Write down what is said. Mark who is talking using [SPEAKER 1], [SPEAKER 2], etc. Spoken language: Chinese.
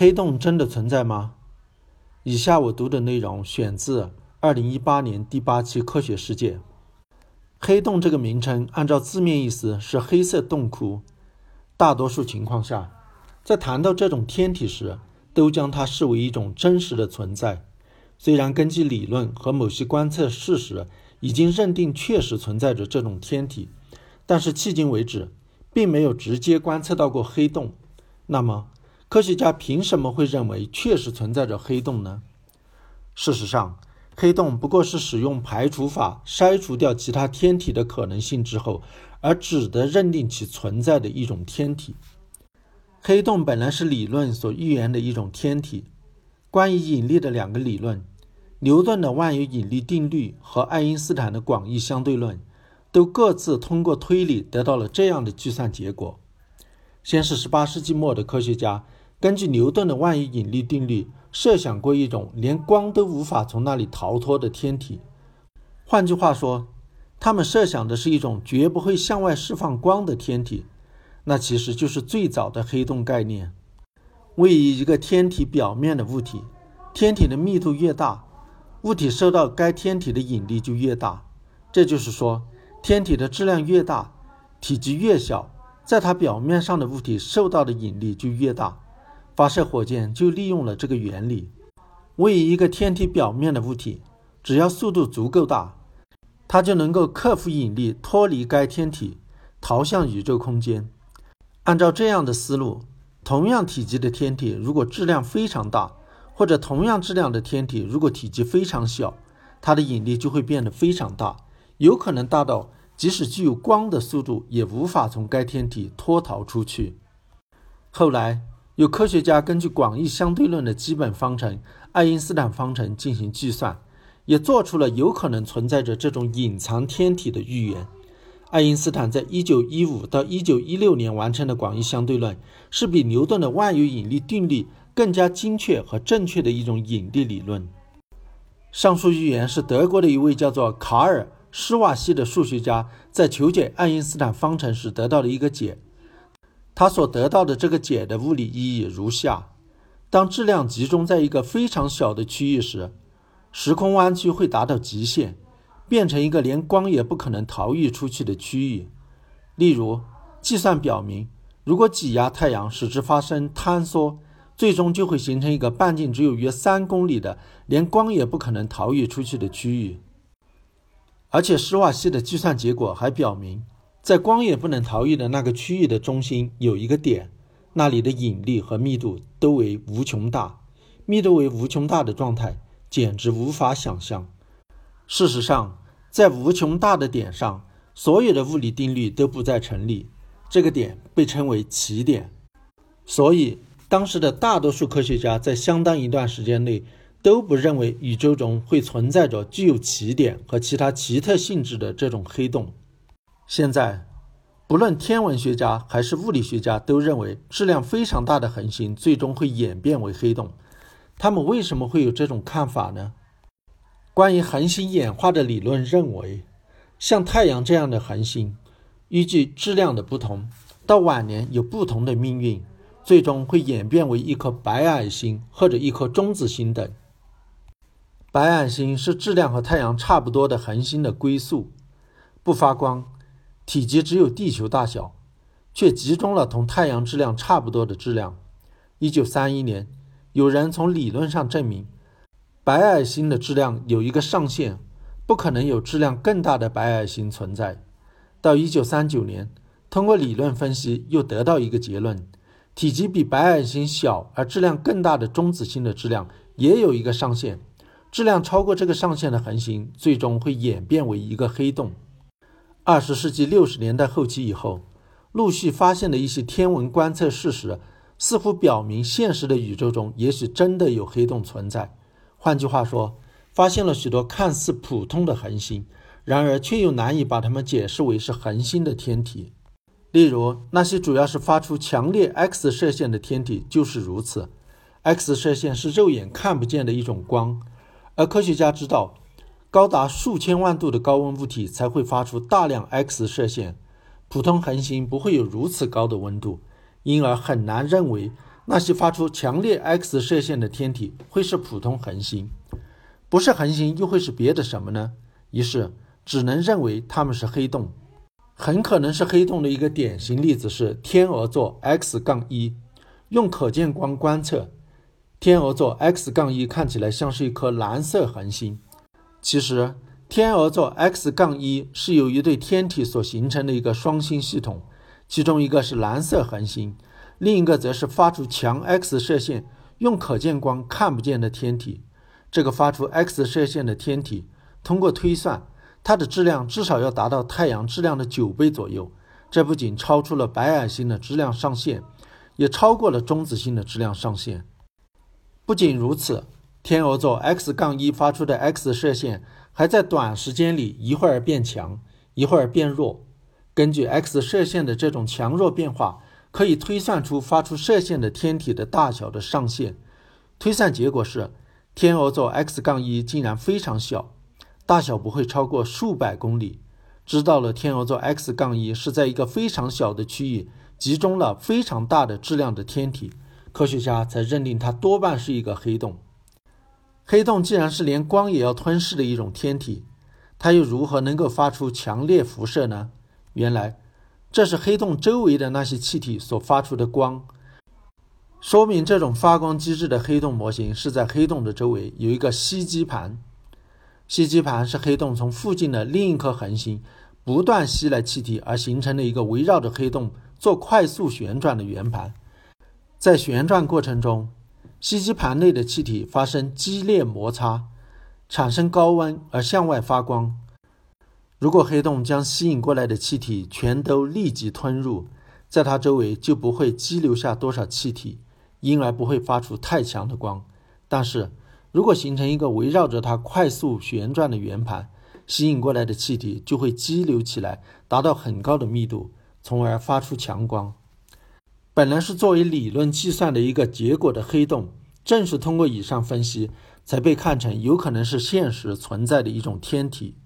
[SPEAKER 1] 黑洞真的存在吗？以下我读的内容选自二零一八年第八期《科学世界》。黑洞这个名称，按照字面意思是黑色洞窟。大多数情况下，在谈到这种天体时，都将它视为一种真实的存在。虽然根据理论和某些观测事实，已经认定确实存在着这种天体，但是迄今为止，并没有直接观测到过黑洞。那么，科学家凭什么会认为确实存在着黑洞呢？事实上，黑洞不过是使用排除法筛除掉其他天体的可能性之后，而只得认定其存在的一种天体。黑洞本来是理论所预言的一种天体。关于引力的两个理论，牛顿的万有引力定律和爱因斯坦的广义相对论，都各自通过推理得到了这样的计算结果。先是18世纪末的科学家。根据牛顿的万有引力定律，设想过一种连光都无法从那里逃脱的天体。换句话说，他们设想的是一种绝不会向外释放光的天体。那其实就是最早的黑洞概念。位于一个天体表面的物体，天体的密度越大，物体受到该天体的引力就越大。这就是说，天体的质量越大，体积越小，在它表面上的物体受到的引力就越大。发射火箭就利用了这个原理。位于一个天体表面的物体，只要速度足够大，它就能够克服引力，脱离该天体，逃向宇宙空间。按照这样的思路，同样体积的天体如果质量非常大，或者同样质量的天体如果体积非常小，它的引力就会变得非常大，有可能大到即使具有光的速度，也无法从该天体脱逃出去。后来。有科学家根据广义相对论的基本方程爱因斯坦方程进行计算，也做出了有可能存在着这种隐藏天体的预言。爱因斯坦在1915到1916年完成的广义相对论，是比牛顿的万有引力定律更加精确和正确的一种引力理论。上述预言是德国的一位叫做卡尔·施瓦西的数学家在求解爱因斯坦方程时得到的一个解。他所得到的这个解的物理意义如下：当质量集中在一个非常小的区域时，时空弯曲会达到极限，变成一个连光也不可能逃逸出去的区域。例如，计算表明，如果挤压太阳使之发生坍缩，最终就会形成一个半径只有约三公里的、连光也不可能逃逸出去的区域。而且，施瓦西的计算结果还表明。在光也不能逃逸的那个区域的中心有一个点，那里的引力和密度都为无穷大。密度为无穷大的状态简直无法想象。事实上，在无穷大的点上，所有的物理定律都不再成立。这个点被称为奇点。所以，当时的大多数科学家在相当一段时间内都不认为宇宙中会存在着具有奇点和其他奇特性质的这种黑洞。现在，不论天文学家还是物理学家都认为，质量非常大的恒星最终会演变为黑洞。他们为什么会有这种看法呢？关于恒星演化的理论认为，像太阳这样的恒星，依据质量的不同，到晚年有不同的命运，最终会演变为一颗白矮星或者一颗中子星等。白矮星是质量和太阳差不多的恒星的归宿，不发光。体积只有地球大小，却集中了同太阳质量差不多的质量。一九三一年，有人从理论上证明，白矮星的质量有一个上限，不可能有质量更大的白矮星存在。到一九三九年，通过理论分析，又得到一个结论：体积比白矮星小而质量更大的中子星的质量也有一个上限，质量超过这个上限的恒星，最终会演变为一个黑洞。二十世纪六十年代后期以后，陆续发现的一些天文观测事实，似乎表明现实的宇宙中也许真的有黑洞存在。换句话说，发现了许多看似普通的恒星，然而却又难以把它们解释为是恒星的天体。例如，那些主要是发出强烈 X 射线的天体就是如此。X 射线是肉眼看不见的一种光，而科学家知道。高达数千万度的高温物体才会发出大量 X 射线，普通恒星不会有如此高的温度，因而很难认为那些发出强烈 X 射线的天体会是普通恒星，不是恒星又会是别的什么呢？于是只能认为它们是黑洞。很可能是黑洞的一个典型例子是天鹅座 X 杠一。用可见光观测，天鹅座 X 杠一看起来像是一颗蓝色恒星。其实，天鹅座 X 杠一是由一对天体所形成的一个双星系统，其中一个是蓝色恒星。另一个则是发出强 X 射线、用可见光看不见的天体。这个发出 X 射线的天体，通过推算，它的质量至少要达到太阳质量的九倍左右。这不仅超出了白矮星的质量上限，也超过了中子星的质量上限。不仅如此，天鹅座 X 杠一发出的 X 射线还在短时间里一会儿变强，一会儿变弱。根据 X 射线的这种强弱变化。可以推算出发出射线的天体的大小的上限。推算结果是，天鹅座 X 杠一竟然非常小，大小不会超过数百公里。知道了天鹅座 X 杠一是在一个非常小的区域集中了非常大的质量的天体，科学家才认定它多半是一个黑洞。黑洞既然是连光也要吞噬的一种天体，它又如何能够发出强烈辐射呢？原来。这是黑洞周围的那些气体所发出的光，说明这种发光机制的黑洞模型是在黑洞的周围有一个吸积盘。吸积盘是黑洞从附近的另一颗恒星不断吸来气体而形成的一个围绕着黑洞做快速旋转的圆盘。在旋转过程中，吸积盘内的气体发生激烈摩擦，产生高温而向外发光。如果黑洞将吸引过来的气体全都立即吞入，在它周围就不会激留下多少气体，因而不会发出太强的光。但是如果形成一个围绕着它快速旋转的圆盘，吸引过来的气体就会激流起来，达到很高的密度，从而发出强光。本来是作为理论计算的一个结果的黑洞，正是通过以上分析，才被看成有可能是现实存在的一种天体。